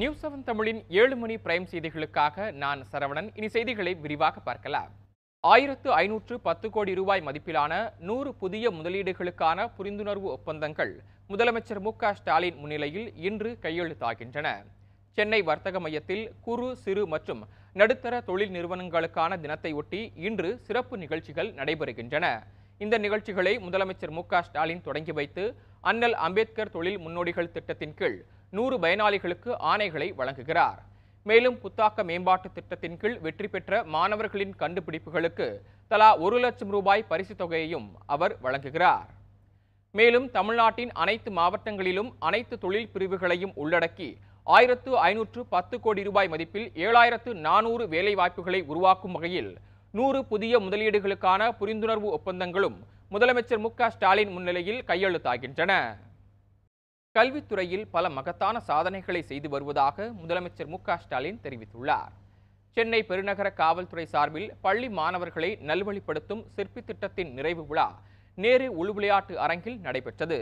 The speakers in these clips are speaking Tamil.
நியூஸ் செவன் தமிழின் ஏழு மணி பிரைம் செய்திகளுக்காக நான் சரவணன். இனி செய்திகளை விரிவாக பார்க்கலாம். ஆயிரத்து ஐநூற்று பத்து கோடி ரூபாய் மதிப்பிலான நூறு புதிய முதலீடுகளுக்கான புரிந்துணர்வு ஒப்பந்தங்கள் முதலமைச்சர் மு ஸ்டாலின் முன்னிலையில் இன்று கையெழுத்தாகின்றன. சென்னை வர்த்தக மையத்தில் குறு சிறு மற்றும் நடுத்தர தொழில் நிறுவனங்களுக்கான தினத்தையொட்டி இன்று சிறப்பு நிகழ்ச்சிகள் நடைபெறுகின்றன. இந்த நிகழ்ச்சிகளை முதலமைச்சர் மு ஸ்டாலின் தொடங்கி வைத்து அண்ணல் அம்பேத்கர் தொழில் முன்னோடிகள் திட்டத்தின் கீழ் நூறு பயனாளிகளுக்கு ஆணைகளை வழங்குகிறார். மேலும் புத்தாக்க மேம்பாட்டு திட்டத்தின் கீழ் வெற்றி பெற்ற மாணவர்களின் கண்டுபிடிப்புகளுக்கு தலா ஒரு லட்சம் ரூபாய் பரிசுத் தொகையையும் அவர் வழங்குகிறார். மேலும் தமிழ்நாட்டின் அனைத்து மாவட்டங்களிலும் அனைத்து தொழில் பிரிவுகளையும் உள்ளடக்கி ஆயிரத்து ஐநூற்று பத்து கோடி ரூபாய் மதிப்பில் ஏழாயிரத்து நானூறு வேலைவாய்ப்புகளை உருவாக்கும் வகையில் நூறு புதிய முதலீடுகளுக்கான புரிந்துணர்வு ஒப்பந்தங்களும் முதலமைச்சர் மு க ஸ்டாலின் முன்னிலையில் கையெழுத்தாகின்றன. கல்வித்துறையில் பல மகத்தான சாதனைகளை செய்து வருவதாக முதலமைச்சர் மு ஸ்டாலின் தெரிவித்துள்ளார். சென்னை பெருநகர காவல்துறை சார்பில் பள்ளி மாணவர்களை நல்வழிப்படுத்தும் சிற்பி திட்டத்தின் நிறைவு விழா நேரு உள்விளையாட்டு அரங்கில் நடைபெற்றது.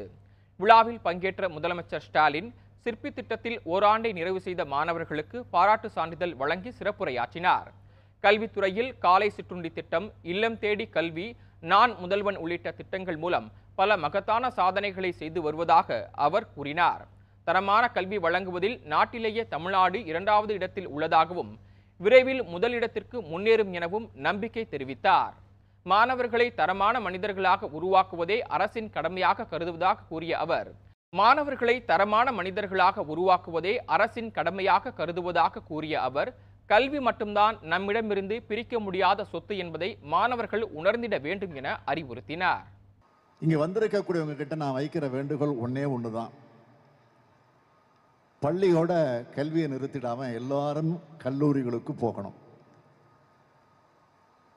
விழாவில் பங்கேற்ற முதலமைச்சர் ஸ்டாலின் சிற்பி திட்டத்தில் ஓராண்டை நிறைவு செய்த மாணவர்களுக்கு பாராட்டு சான்றிதழ் வழங்கி சிறப்புரையாற்றினார். கல்வித்துறையில் காலை சிற்றுண்டி திட்டம் இல்லம் தேடி கல்வி நான் முதல்வன் உள்ளிட்ட திட்டங்கள் மூலம் பல மகத்தான சாதனைகளை செய்து வருவதாக அவர் கூறினார். தரமான கல்வி வழங்குவதில் நாட்டிலேயே தமிழ்நாடு இரண்டாவது இடத்தில் உள்ளதாகவும் விரைவில் முதலிடத்திற்கு முன்னேறும் எனவும் நம்பிக்கை தெரிவித்தார். மாணவர்களை தரமான மனிதர்களாக உருவாக்குவதே அரசின் கடமையாக கருதுவதாக கூறிய அவர் மாணவர்களை தரமான மனிதர்களாக உருவாக்குவதே அரசின் கடமையாக கருதுவதாக கூறிய அவர் கல்வி மட்டும்தான் நம்மிடமிருந்து பிரிக்க முடியாத சொத்து என்பதை மாணவர்கள் உணர்ந்திட வேண்டும் என அறிவுறுத்தினார். இங்கே வந்திருக்கக்கூடியவங்க கிட்ட நான் வைக்கிற வேண்டுகோள் ஒன்றே ஒன்று தான் பள்ளியோட கல்வியை நிறுத்திடாமல் எல்லாரும் கல்லூரிகளுக்கு போகணும்.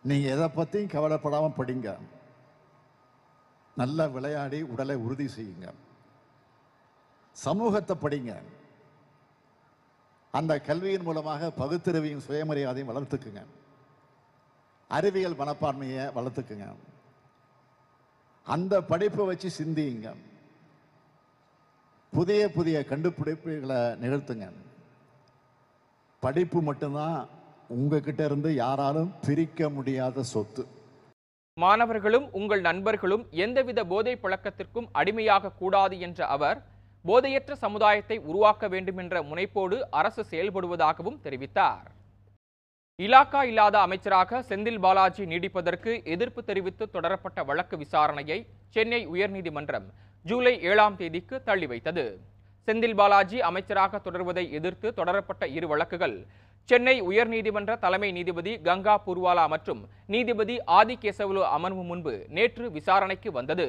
நீங்கள் எதை பற்றியும் கவலைப்படாமல் படிங்க. நல்லா விளையாடி உடலை உறுதி செய்யுங்க. சமூகத்தை படிங்க. அந்த கல்வியின் மூலமாக பகுத்தறிவையும் சுயமரியாதையும் வளர்த்துக்குங்க. அறிவியல் மனப்பான்மையை வளர்த்துக்குங்க. அந்த படைப்பை வச்சு சிந்தியுங்க புதிய புதிய கண்டுபிடிப்புகளை நிகழ்த்துங்க. படிப்பு மட்டும்தான் உங்ககிட்ட இருந்து யாராலும் பிரிக்க முடியாத சொத்து. மாணவர்களும் உங்கள் நண்பர்களும் எந்தவித போதை பழக்கத்திற்கும் அடிமையாக கூடாது என்ற அவர் போதையற்ற சமுதாயத்தை உருவாக்க வேண்டும் என்ற முனைப்போடு அரசு செயல்படுவதாகவும் தெரிவித்தார். இலாக்கா இல்லாத அமைச்சராக செந்தில் பாலாஜி நீடிப்பதற்கு எதிர்ப்பு தெரிவித்து தொடரப்பட்ட வழக்கு விசாரணையை சென்னை உயர்நீதிமன்றம் ஜூலை ஏழாம் தேதிக்கு தள்ளி வைத்தது. செந்தில் பாலாஜி அமைச்சராக தொடர்வதை எதிர்த்து தொடரப்பட்ட இரு வழக்குகள் சென்னை உயர்நீதிமன்ற தலைமை நீதிபதி கங்கா பூர்வாலா மற்றும் நீதிபதி ஆதிகேசவலு அமர்வு முன்பு நேற்று விசாரணைக்கு வந்தது.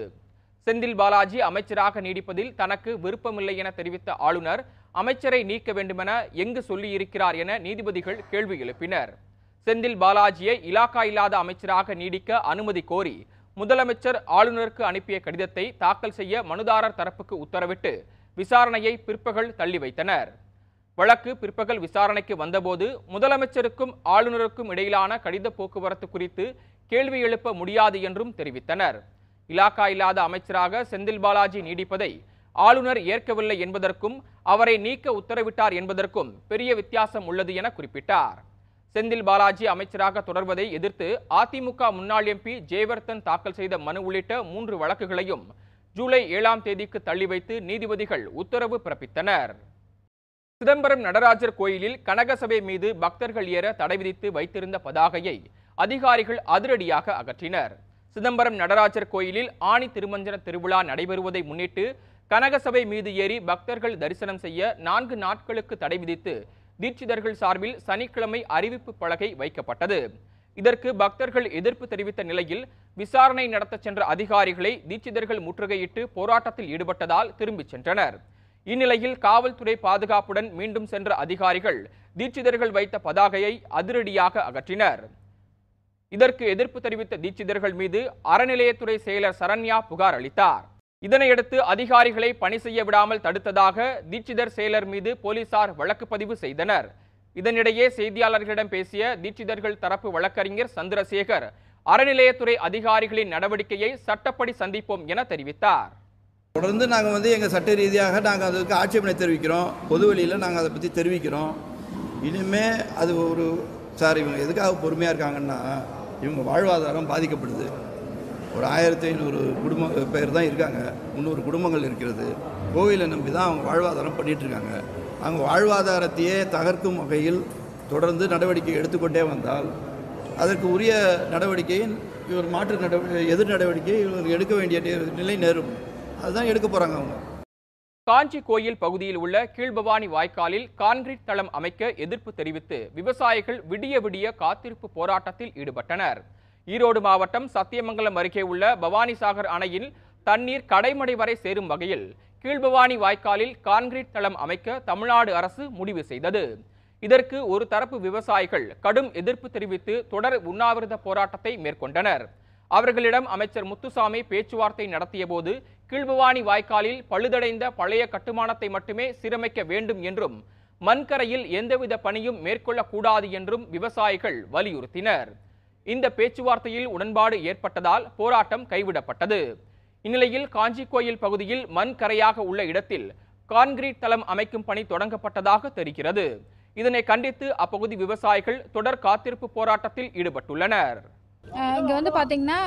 செந்தில் பாலாஜி அமைச்சராக நீடிப்பதில் தனக்கு விருப்பமில்லை என தெரிவித்த ஆளுநர் அமைச்சரை நீக்க வேண்டுமென எங்கு சொல்லியிருக்கிறார் என நீதிபதிகள் கேள்வி எழுப்பினர். செந்தில் பாலாஜியை இலாக்கா இல்லாத அமைச்சராக நீடிக்க அனுமதி கோரி முதலமைச்சர் ஆளுநருக்கு அனுப்பிய கடிதத்தை தாக்கல் செய்ய மனுதாரர் தரப்புக்கு உத்தரவிட்டு விசாரணையை பிற்பகல் தள்ளி வைத்தனர். வழக்கு பிற்பகல் விசாரணைக்கு வந்தபோது முதலமைச்சருக்கும் ஆளுநருக்கும் இடையிலான கடித போக்குவரத்து குறித்து கேள்வி எழுப்ப முடியாது என்றும் தெரிவித்தனர். இலாக்கா இல்லாத அமைச்சராக செந்தில் பாலாஜி நீடிப்பதை ஆளுநர் ஏற்கவில்லை என்பதற்கும் அவரை நீக்க உத்தரவிட்டார் என்பதற்கும் பெரிய வித்தியாசம் உள்ளது என குறிப்பிட்டார். செந்தில் பாலாஜி அமைச்சராக தொடர்வதை எதிர்த்து அதிமுக முன்னாள் எம்பி ஜெயவர்த்தன் தாக்கல் செய்த மனு உள்ளிட்ட மூன்று வழக்குகளையும் ஜூலை ஏழாம் தேதிக்கு தள்ளி வைத்து நீதிபதிகள் உத்தரவு பிறப்பித்தனர். சிதம்பரம் நடராஜர் கோயிலில் கனகசபை மீது பக்தர்கள் ஏற தடை விதித்து வைத்திருந்த பதாகையை அதிகாரிகள் அதிரடியாக அகற்றினர். சிதம்பரம் நடராஜர் கோயிலில் ஆணி திருமஞ்சன திருவிழா நடைபெறுவதை முன்னிட்டு கனகசபை மீது ஏறி பக்தர்கள் தரிசனம் செய்ய நான்கு நாட்களுக்கு தடை விதித்து தீட்சிதர்கள் சார்பில் சனிக்கிழமை அறிவிப்பு பலகை வைக்கப்பட்டது. இதற்கு பக்தர்கள் எதிர்ப்பு தெரிவித்த நிலையில் விசாரணை நடத்த சென்ற அதிகாரிகளை தீட்சிதர்கள் முற்றுகையிட்டு போராட்டத்தில் ஈடுபட்டதால் திரும்பிச் சென்றனர். இந்நிலையில் காவல்துறை பாதுகாப்புடன் மீண்டும் சென்ற அதிகாரிகள் தீட்சிதர்கள் வைத்த பதாகையை அதிரடியாக அகற்றினர். இதற்கு எதிர்ப்பு தெரிவித்த தீட்சிதர்கள் மீது அறநிலையத்துறை செயலர் சரண்யா புகார் அளித்தார். இதனையடுத்து அதிகாரிகளை பணி செய்ய விடாமல் தடுத்ததாக தீட்சிதர் செயலர் மீது போலீசார் வழக்கு பதிவு செய்தனர். இதனிடையே செய்தியாளர்களிடம் பேசிய தீட்சிதர்கள் தரப்பு வழக்கறிஞர் சந்திரசேகர் அறநிலையத்துறை அதிகாரிகளின் நடவடிக்கையை சட்டப்படி சந்திப்போம் என தெரிவித்தார். தொடர்ந்து நாங்கள் வந்து எங்கள் சட்ட ரீதியாக நாங்கள் அதுக்கு ஆட்சேபனை தெரிவிக்கிறோம். பொது வழியில் நாங்கள் அதை பற்றி தெரிவிக்கிறோம். இனிமேல் அது ஒரு சார் இவங்க எதுக்காக பொறுமையாக இருக்காங்கன்னா இவங்க வாழ்வாதாரம் பாதிக்கப்படுது. ஒரு ஆயிரத்தி ஐநூறு குடும்ப பேர் தான் இருக்காங்க. முந்நூறு குடும்பங்கள் இருக்கிறது. கோவிலை நம்பி தான் அவங்க வாழ்வாதாரம் பண்ணிகிட்ருக்காங்க இருக்காங்க அவங்க வாழ்வாதாரத்தையே தகர்க்கும் வகையில் தொடர்ந்து நடவடிக்கை எடுத்துக்கொண்டே வந்தால் அதற்கு உரிய நடவடிக்கையின் இவர் மாற்று நடவடிக்கை எதிர் நடவடிக்கையை இவர் எடுக்க வேண்டிய நிலை நேரும். அதுதான் எடுக்க போகிறாங்க அவங்க. காஞ்சி கோயில் பகுதியில் உள்ள கீழ்பவானி வாய்க்காலில் கான்கிரீட் தளம் அமைக்க எதிர்ப்பு தெரிவித்து விவசாயிகள் விடிய விடிய காத்திருப்பு போராட்டத்தில் ஈடுபட்டனர். ஈரோடு மாவட்டம் சத்தியமங்கலம் அருகே உள்ள பவானிசாகர் அணையில் தண்ணீர் கடைமடை வரை சேரும் வகையில் கீழ்பவானி வாய்க்காலில் கான்கிரீட் தளம் அமைக்க தமிழ்நாடு அரசு முடிவு செய்தது. இதற்கு ஒரு தரப்பு விவசாயிகள் கடும் எதிர்ப்பு தெரிவித்து தொடர் உண்ணாவிரத போராட்டத்தை மேற்கொண்டனர். அவர்களிடம் அமைச்சர் முத்துசாமி பேச்சுவார்த்தை நடத்தியபோது கீழ்பவானி வாய்க்காலில் பழுதடைந்த பழைய கட்டுமானத்தை மட்டுமே சீரமைக்க வேண்டும் என்றும் மண்கரையில் எந்தவித பணியும் மேற்கொள்ளக்கூடாது என்றும் விவசாயிகள் வலியுறுத்தினர். இந்த பேச்சுவார்த்தையில் உடன்பாடு ஏற்பட்டதால் போராட்டம் கைவிடப்பட்டது. இந்நிலையில் காஞ்சி கோயில் பகுதியில் மண் கரையாக உள்ள இடத்தில் கான்கிரீட் தளம் அமைக்கும் பணி தொடங்கப்பட்டதாக தெரிகிறது. இதனை கண்டித்து அப்பகுதி விவசாயிகள் தொடர் காத்திருப்பு போராட்டத்தில் ஈடுபட்டுள்ளனர். இங்கே வந்து பார்த்தீங்கன்னா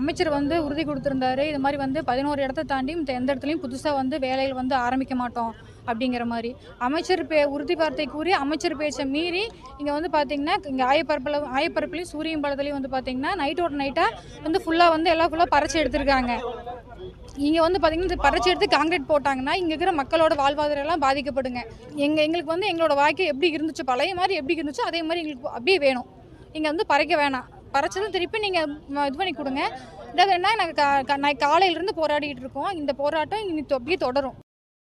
அமைச்சர் வந்து உறுதி கொடுத்துருந்தாரு. இது மாதிரி வந்து பதினோரு இடத்த தாண்டி இந்த எந்த இடத்துலையும் புதுசாக வந்து வேலைகள் வந்து ஆரம்பிக்க மாட்டோம். அப்படிங்கிற மாதிரி. அமைச்சர் பே உறுதி வார்த்தை கூறி அமைச்சர் பேச்சை மீறி இங்கே வந்து பார்த்தீங்கன்னா இங்கே ஆயப்பரப்பில் ஆயப்பரப்புலையும் சூரியம்பாளத்துலையும் வந்து பார்த்தீங்கன்னா ஒரு நைட்டாக வந்து ஃபுல்லாக வந்து எல்லாம் ஃபுல்லாக பறிச்சு எடுத்திருக்காங்க. இங்கே வந்து பார்த்தீங்கன்னா இது பறிச்சு எடுத்து காங்கிரீட் போட்டாங்கன்னா இங்கே இருக்கிற மக்களோட வாழ்வாதாரம் எல்லாம் பாதிக்கப்படுங்க. எங்கள் எங்களுக்கு வந்து எங்களோட வாழ்க்கை எப்படி இருந்துச்சு பழைய மாதிரி எப்படி இருந்துச்சோ அதே மாதிரி எங்களுக்கு அப்படியே வேணும். இங்கே வந்து பறைக்க வேணாம். பறைச்சதும் திருப்பி நீங்கள் இது பண்ணி கொடுங்க. இதை வேணா நாங்கள் நான் காலையிலேருந்து போராடிட்டு இருக்கோம். இந்த போராட்டம் இனி அப்படியே தொடரும்.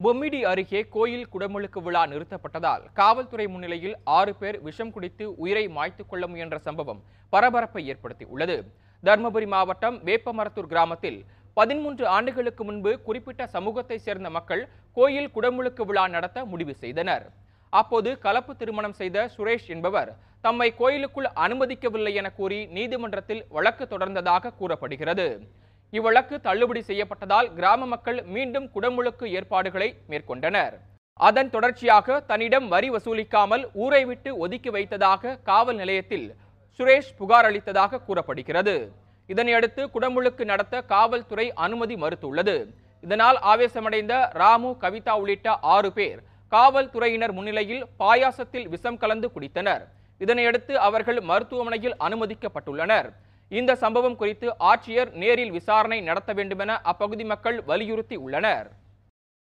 பொம்மிடி அருகே கோயில் குடமுழுக்கு விழா நிறுத்தப்பட்டதால் காவல்துறை முன்னிலையில் ஆறு பேர் விஷம் குடித்து உயிரை மாய்த்துக் கொள்ள முயன்ற சம்பவம் பரபரப்பை ஏற்படுத்தி உள்ளது தர்மபுரி மாவட்டம் வேப்பமரத்தூர் கிராமத்தில் பதிமூன்று ஆண்டுகளுக்கு முன்பு குறிப்பிட்ட சமூகத்தை சேர்ந்த மக்கள் கோயில் குடமுழுக்கு விழா நடத்த முடிவு செய்தனர். அப்போது கலப்பு திருமணம் செய்த சுரேஷ் என்பவர் தம்மை கோயிலுக்குள் அனுமதிக்கவில்லை என கூறி நீதிமன்றத்தில் வழக்கு தொடர்ந்ததாக கூறப்படுகிறது. இவ்வழக்கு தள்ளுபடி செய்யப்பட்டதால் கிராம மக்கள் மீண்டும் குடமுழுக்கு ஏற்பாடுகளை மேற்கொண்டனர். அதன் தொடர்ச்சியாக தன்னிடம் வரி வசூலிக்காமல் ஊரை விட்டு ஒதுக்கி வைத்ததாக காவல் நிலையத்தில் சுரேஷ் புகார் அளித்ததாக கூறப்படுகிறது. இதனையடுத்து குடமுழுக்கு நடத்த காவல்துறை அனுமதி மறுத்துள்ளது. இதனால் ஆவேசமடைந்த ராமு கவிதா உள்ளிட்ட ஆறு பேர் காவல்துறையினர் முன்னிலையில் பாயாசத்தில் விஷம் கலந்து குடித்தனர். இதனையடுத்து அவர்கள் மருத்துவமனையில் அனுமதிக்கப்பட்டுள்ளனர். இந்த சம்பவம் குறித்து ஆட்சியர் நேரில் விசாரணை நடத்த வேண்டுமென அப்பகுதி மக்கள் வலியுறுத்தி உள்ளனர்.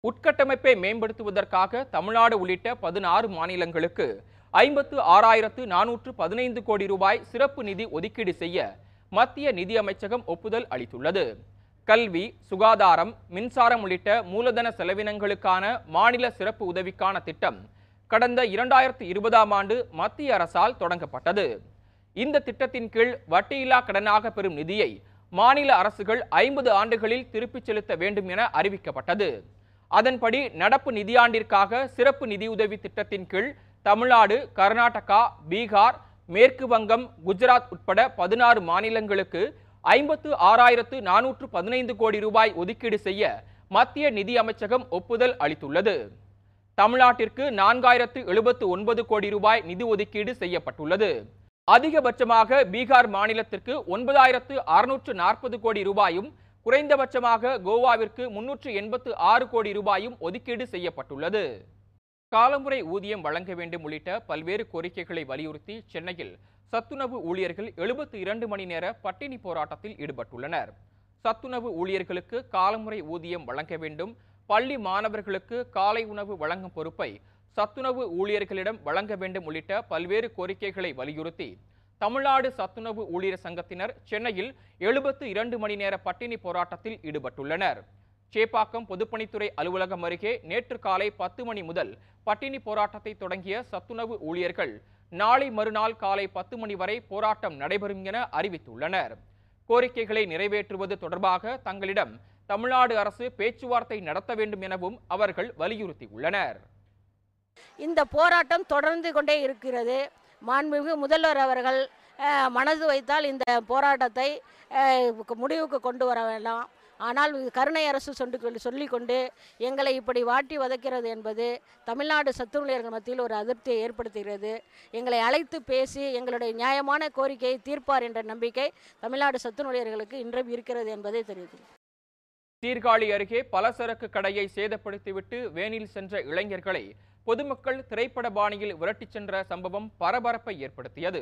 உட்கட்டமைப்பை மேம்படுத்துவதற்காக தமிழ்நாடு உள்ளிட்ட பதினாறு மாநிலங்களுக்கு ஐம்பத்து ஆறாயிரத்து நானூற்று பதினைந்து கோடி ரூபாய் சிறப்பு நிதி ஒதுக்கீடு செய்ய மத்திய நிதி அமைச்சகம் ஒப்புதல் அளித்துள்ளது. கல்வி சுகாதாரம் மின்சாரம் உள்ளிட்ட மூலதன செலவினங்களுக்கான மாநில சிறப்பு உதவிக்கான திட்டம் கடந்த இரண்டாயிரத்து இருபதாம் ஆண்டு மத்திய அரசால் தொடங்கப்பட்டது. இந்த திட்டத்தின் கீழ் வட்டியில்லா கடனாக பெறும் நிதியை மாநில அரசுகள் ஐம்பது ஆண்டுகளில் திருப்பிச் செலுத்த வேண்டும் என அறிவிக்கப்பட்டது. அதன்படி நடப்பு நிதியாண்டிற்காக சிறப்பு நிதியுதவி திட்டத்தின் கீழ் தமிழ்நாடு கர்நாடகா பீகார் மேற்கு வங்கம் குஜராத் உட்பட பதினாறு மாநிலங்களுக்கு ஐம்பத்து ஆறாயிரத்து நானூற்று பதினைந்து கோடி ரூபாய் ஒதுக்கீடு செய்ய மத்திய நிதி அமைச்சகம் ஒப்புதல் அளித்துள்ளது. தமிழ்நாட்டிற்கு நான்காயிரத்து எழுபத்து ஒன்பது கோடி ரூபாய் நிதி ஒதுக்கீடு செய்யப்பட்டுள்ளது. அதிகபட்சமாக பீகார் மாநிலத்திற்கு ஒன்பதாயிரத்து அறுநூற்று நாற்பது கோடி ரூபாயும் குறைந்தபட்சமாக கோவாவிற்கு முன்னூற்று எண்பத்து ஆறு கோடி ரூபாயும் ஒதுக்கீடு செய்யப்பட்டுள்ளது. காலமுறை ஊதியம் வழங்க வேண்டும் உள்ளிட்ட பல்வேறு கோரிக்கைகளை வலியுறுத்தி சென்னையில் சத்துணவு ஊழியர்கள் எழுபத்தி இரண்டு மணி நேர பட்டினி போராட்டத்தில் ஈடுபட்டுள்ளனர். சத்துணவு ஊழியர்களுக்கு காலமுறை ஊதியம் வழங்க வேண்டும் பள்ளி மாணவர்களுக்கு காலை உணவு வழங்கும் பொறுப்பை சத்துணவு ஊழியர்களிடம் வழங்க வேண்டும் உள்ளிட்ட பல்வேறு கோரிக்கைகளை வலியுறுத்தி தமிழ்நாடு சத்துணவு ஊழியர் சங்கத்தினர் சென்னையில் எழுபத்து இரண்டு மணி நேர பட்டினி போராட்டத்தில் ஈடுபட்டுள்ளனர். சேப்பாக்கம் பொதுப்பணித்துறை அலுவலகம் அருகே நேற்று காலை பத்து மணி முதல் பட்டினி போராட்டத்தை தொடங்கிய சத்துணவு ஊழியர்கள் நாளை மறுநாள் காலை பத்து மணி வரை போராட்டம் நடைபெறும் என அறிவித்துள்ளனர். கோரிக்கைகளை நிறைவேற்றுவது தொடர்பாக தங்களிடம் தமிழ்நாடு அரசு பேச்சுவார்த்தை நடத்த வேண்டும் எனவும் அவர்கள் வலியுறுத்தியுள்ளனர். இந்த போராட்டம் தொடர்ந்து கொண்டே இருக்கிறது. மாண்புமிகு முதல்வர் அவர்கள் மனது வைத்தால் இந்த போராட்டத்தை முடிவுக்கு கொண்டு வர வேண்டாம். ஆனால் இது கருணை அரசு சொல்லி சொல்லிக்கொண்டு எங்களை இப்படி வாட்டி வதைக்கிறது என்பது தமிழ்நாடு சத்துணரியர்கள் மத்தியில் ஒரு அதிருப்தியை ஏற்படுத்துகிறது. எங்களை அழைத்து பேசி எங்களுடைய நியாயமான கோரிக்கையை தீர்ப்பார் என்ற நம்பிக்கை தமிழ்நாடு சத்துணரியர்களுக்கு இன்றும் இருக்கிறது என்பதை தெரிவிக்கிறேன். சீர்காழி அருகே பலசரக்கு கடையை சேதப்படுத்திவிட்டு வேனில் சென்ற இளைஞர்களை பொதுமக்கள் திரைப்பட பாணியில் விரட்டிச் சென்ற சம்பவம் பரபரப்பை ஏற்படுத்தியது.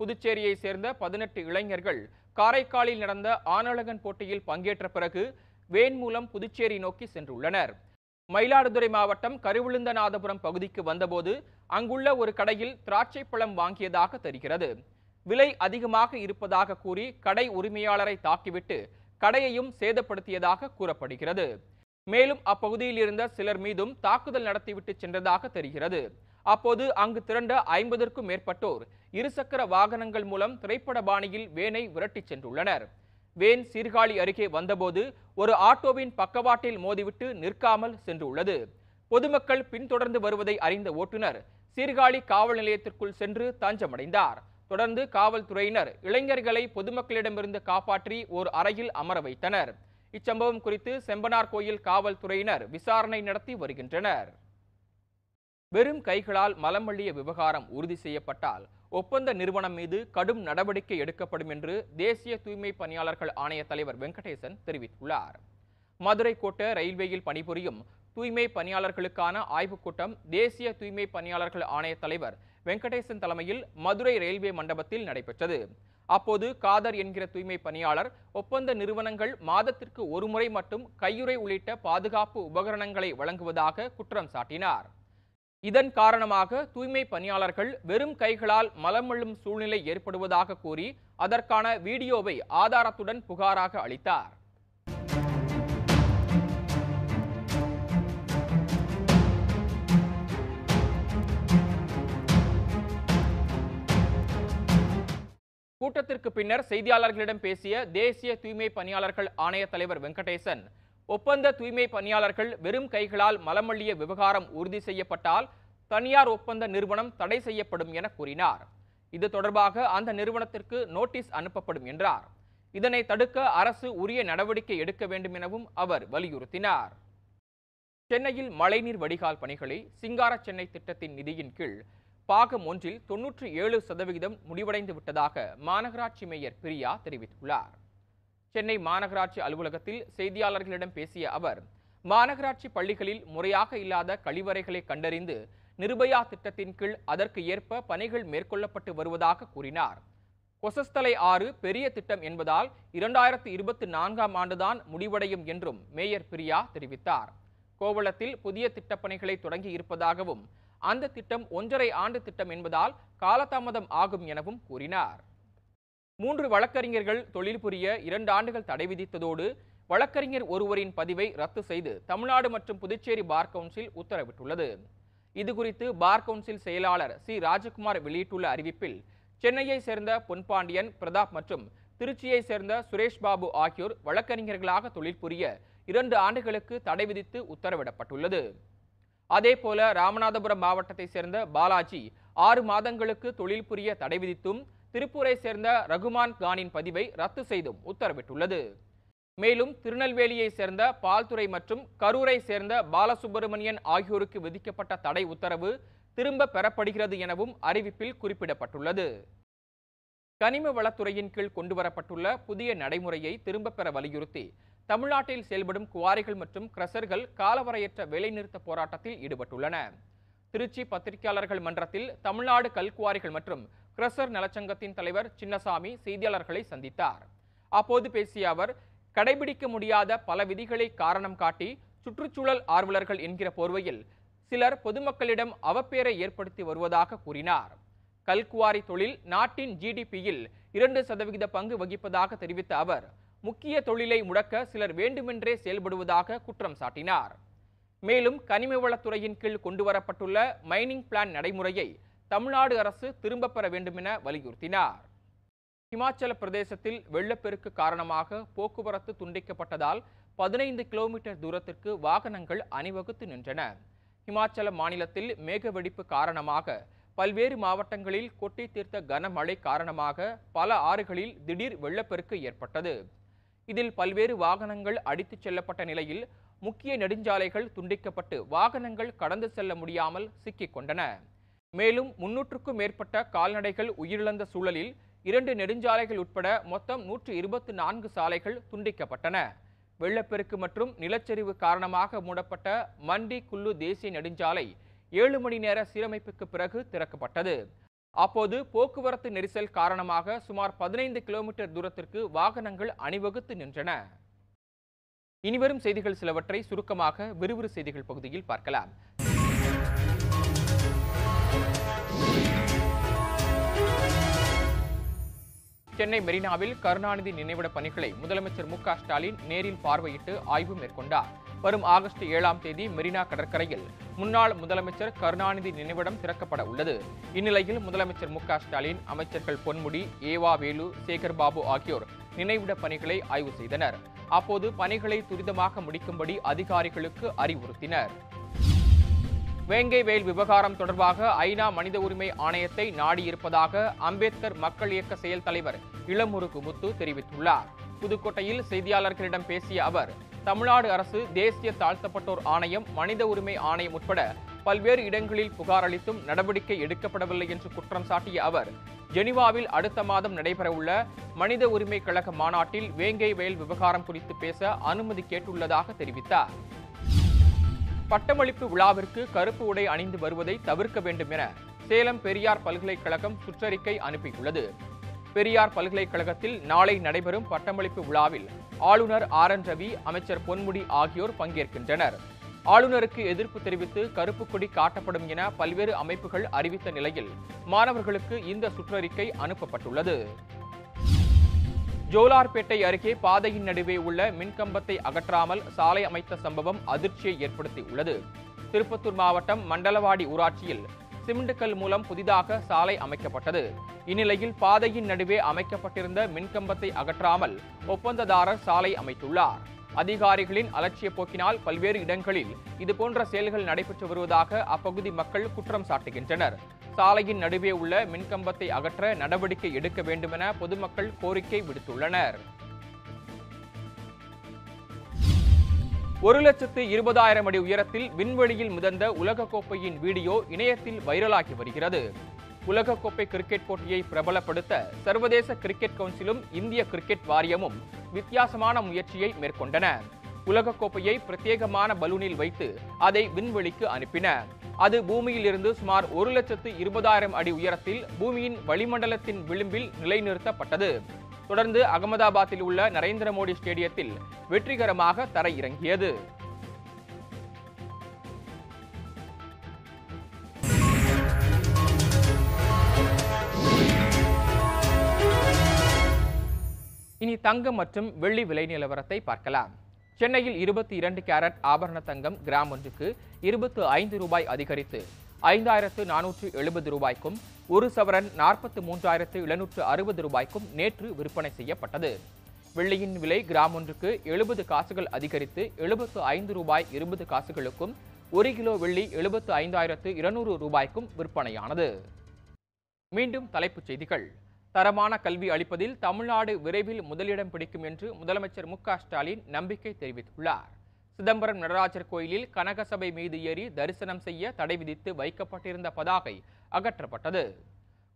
புதுச்சேரியை சேர்ந்த பதினெட்டு இளைஞர்கள் காரைக்காலில் நடந்த ஆனழகன் போட்டியில் பங்கேற்ற பிறகு வேன் மூலம் புதுச்சேரி நோக்கி சென்றுள்ளனர். மயிலாடுதுறை மாவட்டம் கருவிழுந்தநாதபுரம் பகுதிக்கு வந்தபோது அங்குள்ள ஒரு கடையில் திராட்சை பழம் வாங்கியதாக தெரிகிறது. விலை அதிகமாக இருப்பதாக கூறி கடை உரிமையாளரை தாக்கிவிட்டு கடையையும் சேதப்படுத்தியதாக கூறப்படுகிறது. மேலும் அப்பகுதியில் இருந்த சிலர் மீதும் தாக்குதல் நடத்திவிட்டு சென்றதாக தெரிகிறது. அப்போது அங்கு திரண்ட ஐம்பதற்கும் மேற்பட்டோர் இருசக்கர வாகனங்கள் மூலம் திரைப்பட பாணியில் வேனை விரட்டிச் சென்றுள்ளனர். வேன் சீர்காழி அருகே வந்தபோது ஒரு ஆட்டோவின் பக்கவாட்டில் மோதிவிட்டு நிற்காமல் சென்றுள்ளது. பொதுமக்கள் பின்தொடர்ந்து வருவதை அறிந்த ஓட்டுநர் சீர்காழி காவல் நிலையத்திற்குள் சென்று தஞ்சமடைந்தார். தொடர்ந்து காவல்துறையினர் இளைஞர்களை பொதுமக்களிடமிருந்து காப்பாற்றி ஓர் அறையில் அமர வைத்தனர். இச்சம்பவம் குறித்து செம்பனார் கோயில் காவல்துறையினர் விசாரணை நடத்தி வருகின்றனர். வெறும் கைகளால் மலம் அள்ளிய விவகாரம் உறுதி செய்யப்பட்டால் ஒப்பந்த நிறுவனம் மீது கடும் நடவடிக்கை எடுக்கப்படும் என்று தேசிய தூய்மை பணியாளர்கள் ஆணைய தலைவர் வெங்கடேசன் தெரிவித்துள்ளார். மதுரை கோட்ட ரயில்வேயில் பணிபுரியும் தூய்மை பணியாளர்களுக்கான ஆய்வுக் கூட்டம் தேசிய தூய்மை பணியாளர்கள் ஆணைய தலைவர் வெங்கடேசன் தலைமையில் மதுரை ரயில்வே மண்டபத்தில் நடைபெற்றது. அப்போது காதர் என்கிற தூய்மை பணியாளர் ஒப்பந்த நிறுவனங்கள் மாதத்திற்கு ஒருமுறை மட்டும் கையுறை உள்ளிட்ட பாதுகாப்பு உபகரணங்களை வழங்குவதாக குற்றம் சாட்டினார். இதன் காரணமாக தூய்மை பணியாளர்கள் வெறும் கைகளால் மலமள்ளும் சூழ்நிலை ஏற்படுவதாக கூறி அதற்கான வீடியோவை ஆதாரத்துடன் புகாராக அளித்தார். கூட்டத்திற்கு பின்னர் செய்தியாளர்களிடம் பேசிய தேசிய தூய்மை பணியாளர்கள் ஆணைய தலைவர் வெங்கடேசன் ஒப்பந்த தூய்மை பணியாளர்கள் வெறும் கைகளால் மலமள்ளிய விவகாரம் உறுதி செய்யப்பட்டால் தனியார் ஒப்பந்த நிறுவனம் தடை செய்யப்படும் என கூறினார். இது தொடர்பாக அந்த நிறுவனத்திற்கு நோட்டீஸ் அனுப்பப்படும் என்றார். இதனை தடுக்க அரசு உரிய நடவடிக்கை எடுக்க வேண்டும் எனவும் அவர் வலியுறுத்தினார். சென்னையில் மழைநீர் வடிகால் பணிகளை சிங்கார சென்னை திட்டத்தின் நிதியின் கீழ் பாகம் ஒன்றில் தொன்னூற்றி ஏழு சதவிகிதம் முடிவடைந்து விட்டதாக மாநகராட்சி மேயர் பிரியா தெரிவித்துள்ளார். சென்னை மாநகராட்சி அலுவலகத்தில் செய்தியாளர்களிடம் பேசிய அவர் மாநகராட்சி பள்ளிகளில் முறையாக இல்லாத கழிவறைகளை கண்டறிந்து நிர்பயா திட்டத்தின் கீழ் அதற்கு ஏற்ப பணிகள் மேற்கொள்ளப்பட்டு வருவதாக கூறினார். கொசஸ்தலை ஆறு பெரிய திட்டம் என்பதால் இரண்டாயிரத்து இருபத்தி நான்காம் ஆண்டுதான் முடிவடையும் என்றும் மேயர் பிரியா தெரிவித்தார். கோவளத்தில் புதிய திட்டப்பணிகளை தொடங்கி இருப்பதாகவும் அந்த திட்டம் ஒன்றரை ஆண்டு திட்டம் என்பதால் காலதாமதம் ஆகும் எனவும் கூறினார். மூன்று வழக்கறிஞர்கள் தொழில் புரிய இரண்டு ஆண்டுகள் தடை விதித்ததோடு வழக்கறிஞர் ஒருவரின் பதிவை ரத்து செய்து தமிழ்நாடு மற்றும் புதுச்சேரி பார் கவுன்சில் உத்தரவிட்டுள்ளது. இதுகுறித்து பார் கவுன்சில் செயலாளர் சி. ராஜகுமார் வெளியிட்டுள்ள அறிவிப்பில் சென்னையை சேர்ந்த பொன்பாண்டியன் பிரதாப் மற்றும் திருச்சியை சேர்ந்த சுரேஷ் பாபு ஆகியோர் வழக்கறிஞர்களாக தொழில் புரிய இரண்டு ஆண்டுகளுக்கு தடை விதித்து உத்தரவிடப்பட்டுள்ளது. அதே போல ராமநாதபுரம் மாவட்டத்தை சேர்ந்த பாலாஜி ஆறு மாதங்களுக்கு தொழில் புரிய தடை விதித்தும் திருப்பூரை சேர்ந்த ரகுமான் கானின் பதிவை ரத்து செய்தும் உத்தரவிட்டுள்ளது. மேலும் திருநெல்வேலியை சேர்ந்த பால்துறை மற்றும் கரூரை சேர்ந்த பாலசுப்பிரமணியன் ஆகியோருக்கு விதிக்கப்பட்ட தடை உத்தரவு திரும்ப பெறப்படுகிறது எனவும் அறிவிப்பில் குறிப்பிடப்பட்டுள்ளது. கனிம வளத்துறையின் கீழ் கொண்டுவரப்பட்டுள்ள புதிய நடைமுறையை திரும்பப் பெற வலியுறுத்தி தமிழ்நாட்டில் செயல்படும் குவாரிகள் மற்றும் கிரசர்கள் காலவரையற்ற வேலைநிறுத்த போராட்டத்தில் ஈடுபட்டுள்ளன. திருச்சி பத்திரிகையாளர்கள் மன்றத்தில் தமிழ்நாடு கல்குவாரிகள் மற்றும் கிரசர் நலச்சங்கத்தின் தலைவர் சின்னசாமி செய்தியாளர்களை சந்தித்தார். அப்போது பேசிய அவர் கடைபிடிக்க முடியாத பல விதிகளை காரணம் காட்டி சுற்றுச்சூழல் ஆர்வலர்கள் என்கிற போர்வையில் சிலர் பொதுமக்களிடம் அவப்பேரை ஏற்படுத்தி வருவதாக கூறினார். கல்குவாரி தொழில் நாட்டின் ஜிடிபியில் இரண்டு சதவிகித பங்கு வகிப்பதாக தெரிவித்த அவர் முக்கிய தொழிலை முடக்க சிலர் வேண்டுமென்றே செயல்படுவதாக குற்றம் சாட்டினார். மேலும் கனிம வளத்துறையின் கீழ் கொண்டுவரப்பட்டுள்ள மைனிங் பிளான் நடைமுறையை தமிழ்நாடு அரசு திரும்பப் பெற வேண்டுமென வலியுறுத்தினார். இமாச்சல பிரதேசத்தில் வெள்ளப்பெருக்கு காரணமாக போக்குவரத்து துண்டிக்கப்பட்டதால் பதினைந்து கிலோமீட்டர் தூரத்திற்கு வாகனங்கள் அணிவகுத்து நின்றன. இமாச்சல மாநிலத்தில் மேக வெடிப்பு காரணமாக பல்வேறு மாவட்டங்களில் கொட்டி தீர்த்த கனமழை காரணமாக பல ஆறுகளில் திடீர் வெள்ளப்பெருக்கு ஏற்பட்டது. இதில் பல்வேறு வாகனங்கள் அடித்துச் செல்லப்பட்ட நிலையில் முக்கிய நெடுஞ்சாலைகள் துண்டிக்கப்பட்டு வாகனங்கள் கடந்து செல்ல முடியாமல் சிக்கிக் கொண்டன. மேலும் முன்னூற்றுக்கும் மேற்பட்ட கால்நடைகள் உயிரிழந்த சூழலில் இரண்டு நெடுஞ்சாலைகள் உட்பட மொத்தம் நூற்று இருபத்து நான்கு சாலைகள் துண்டிக்கப்பட்டன. வெள்ளப்பெருக்கு மற்றும் நிலச்சரிவு காரணமாக மூடப்பட்ட மண்டி குல்லு தேசிய நெடுஞ்சாலை ஏழு மணி நேர சீரமைப்புக்கு பிறகு திறக்கப்பட்டது. அப்போது போக்குவரத்து நெரிசல் காரணமாக சுமார் பதினைந்து கிலோமீட்டர் தூரத்திற்கு வாகனங்கள் அணிவகுத்து நின்றன. இனிவரும் செய்திகள் சிலவற்றை சுருக்கமாக விறுவிறு செய்திகள் பகுதியில் பார்க்கலாம். சென்னை மெரினாவில் கருணாநிதி நினைவிட பணிகளை முதலமைச்சர் மு க ஸ்டாலின் நேரில் பார்வையிட்டு ஆய்வு மேற்கொண்டார். வரும் ஆகஸ்ட் ஏழாம் தேதி மெரினா கடற்கரையில். முன்னாள் முதலமைச்சர் கருணாநிதி நினைவிடம் திறக்கப்பட உள்ளது. இந்நிலையில் முதலமைச்சர் மு ஸ்டாலின் அமைச்சர்கள் பொன்முடி ஏவா வேலு சேகர் பாபு ஆகியோர் நினைவிட பணிகளை ஆய்வு செய்தனர். அப்போது பணிகளை துரிதமாக முடிக்கும்படி அதிகாரிகளுக்கு அறிவுறுத்தினர். வேங்கை வேல் விவகாரம் தொடர்பாக ஐநா மனித உரிமை ஆணையத்தை நாடியிருப்பதாக அம்பேத்கர் மக்கள் இயக்க செயல் தலைவர் இளமுருகு முத்து தெரிவித்துள்ளார். புதுக்கோட்டையில் செய்தியாளர்களிடம் பேசிய அவர் தமிழ்நாடு அரசு தேசிய தாழ்த்தப்பட்டோர் ஆணையம் மனித உரிமை ஆணையம் உட்பட பல்வேறு இடங்களில் புகார் அளித்தும் நடவடிக்கை எடுக்கப்படவில்லை என்று குற்றம் சாட்டிய அவர் ஜெனிவாவில் அடுத்த மாதம் நடைபெறவுள்ள மனித உரிமை கழக மாநாட்டில் வேங்கை வயல் விவகாரம் குறித்து பேச அனுமதி கேட்டுள்ளதாக தெரிவித்தார். பட்டமளிப்பு விழாவிற்கு கருப்பு உடை அணிந்து வருவதை தவிர்க்க வேண்டும் என சேலம் பெரியார் பல்கலைக்கழகம் சுற்றறிக்கை அனுப்பியுள்ளது. பெரியார் பல்கலைக்கழகத்தில் நாளை நடைபெறும் பட்டமளிப்பு விழாவில் ஆளுநர் ஆர் என் ரவி அமைச்சர் பொன்முடி ஆகியோர் பங்கேற்கின்றனர். ஆளுநருக்கு எதிர்ப்பு தெரிவித்து கருப்பு கொடி காட்டப்படும் என பல்வேறு அமைப்புகள் அறிவித்த நிலையில் மாணவர்களுக்கு இந்த சுற்றறிக்கை அனுப்பப்பட்டுள்ளது. ஜோலார்பேட்டை அருகே பாதையின் நடுவே உள்ள மின்கம்பத்தை அகற்றாமல் சாலை அமைத்த சம்பவம் அதிர்ச்சியை ஏற்படுத்தியுள்ளது. திருப்பத்தூர் மாவட்டம் மண்டலவாடி ஊராட்சியில் சிமெண்டுக்கல் மூலம் புதிதாக சாலை அமைக்கப்பட்டது. இந்நிலையில் பாதையின் நடுவே அமைக்கப்பட்டிருந்த மின்கம்பத்தை அகற்றாமல் ஒப்பந்ததாரர் சாலை அமைத்துள்ளார். அதிகாரிகளின் அலட்சிய போக்கினால் பல்வேறு இடங்களில் இதுபோன்ற செயல்கள் நடைபெற்று வருவதாக அப்பகுதி மக்கள் குற்றம் சாட்டுகின்றனர். சாலையின் நடுவே உள்ள மின்கம்பத்தை அகற்ற நடவடிக்கை எடுக்க வேண்டுமென பொதுமக்கள் கோரிக்கை விடுத்துள்ளனர். ஒரு லட்சத்து இருபதாயிரம் அடி உயரத்தில் விண்வெளியில் மிதந்த உலகக்கோப்பையின் வீடியோ இணையத்தில் வைரலாகி வருகிறது. உலகக்கோப்பை கிரிக்கெட் போட்டியை பிரபலப்படுத்த சர்வதேச கிரிக்கெட் கவுன்சிலும் இந்திய கிரிக்கெட் வாரியமும் வித்தியாசமான முயற்சியை மேற்கொண்டன. உலகக்கோப்பையை பிரத்யேகமான பலூனில் வைத்து அதை விண்வெளிக்கு அனுப்பின. அது பூமியில் இருந்து சுமார் ஒரு லட்சத்து இருபதாயிரம் அடி உயரத்தில் பூமியின் வளிமண்டலத்தின் விளிம்பில் நிலைநிறுத்தப்பட்டது. தொடர்ந்து அகமதாபாத்தில் உள்ள நரேந்திர மோடி ஸ்டேடியத்தில் வெற்றிகரமாக தரையிறங்கியது. இனி தங்கம் மற்றும் வெள்ளி விலை நிலவரத்தை பார்க்கலாம். சென்னையில் இருபத்தி இரண்டு கேரட் ஆபரண தங்கம் கிராம் ஒன்றுக்கு இருபத்து ஐந்து ரூபாய் அதிகரித்து ஐந்தாயிரத்து நானூற்று எழுபது ரூபாய்க்கும் ஒரு சவரன் நாற்பத்து மூன்றாயிரத்து எழுநூற்று அறுபது ரூபாய்க்கும் நேற்று விற்பனை செய்யப்பட்டது. வெள்ளியின் விலை கிராம் ஒன்றுக்கு எழுபது காசுகள் அதிகரித்து எழுபத்து ஐந்து ரூபாய் இருபது காசுகளுக்கும் ஒரு கிலோ வெள்ளி எழுபத்து ஐந்தாயிரத்து இருநூறு ரூபாய்க்கும் விற்பனையானது. மீண்டும் தலைப்புச் செய்திகள். தரமான கல்வி அளிப்பதில் தமிழ்நாடு விரைவில் முதலிடம் பிடிக்கும் என்று முதலமைச்சர் மு க ஸ்டாலின் நம்பிக்கை தெரிவித்துள்ளார். சிதம்பரம் நடராஜர் கோயிலில் கனகசபை மீது ஏறி தரிசனம் செய்ய தடை விதித்து வைக்கப்பட்டிருந்த பதாகை அகற்றப்பட்டது.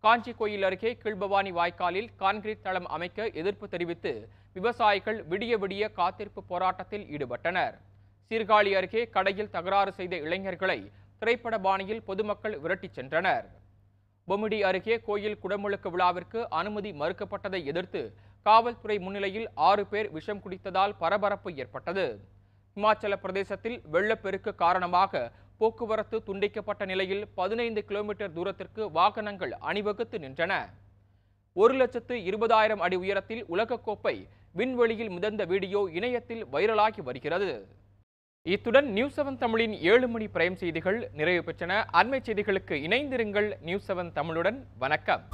காஞ்சி கோயில் அருகே கீழ்பவானி வாய்க்காலில் கான்கிரீட் தளம் அமைக்க எதிர்ப்பு தெரிவித்து விவசாயிகள் விடிய விடிய காத்திருப்பு போராட்டத்தில் ஈடுபட்டனர். சீர்காழி அருகே கடையில் தகராறு செய்த இளைஞர்களை திரைப்பட பாணியில் பொதுமக்கள் விரட்டிச் சென்றனர். பொமிடி அருகே கோயில் குடமுழுக்கு விழாவிற்கு அனுமதி மறுக்கப்பட்டதை எதிர்த்து காவல்துறை முன்னிலையில் ஆறு பேர் விஷம் குடித்ததால் பரபரப்பு ஏற்பட்டது. இமாச்சல பிரதேசத்தில் வெள்ளப்பெருக்கு காரணமாக போக்குவரத்து துண்டிக்கப்பட்ட நிலையில் பதினைந்து கிலோமீட்டர் தூரத்திற்கு வாகனங்கள் அணிவகுத்து நின்றன. ஒரு லட்சத்து இருபதாயிரம் அடி உயரத்தில் உலகக்கோப்பை விண்வெளியில் மிதந்த வீடியோ இணையத்தில் வைரலாகி வருகிறது. இத்துடன் நியூஸ் செவன் தமிழின் ஏழு மணி பிரைம் செய்திகள் நிறைவு பெற்றன. அண்மை செய்திகளுக்கு இணைந்திருங்கள் நியூஸ் செவன் தமிழுடன். வணக்கம்.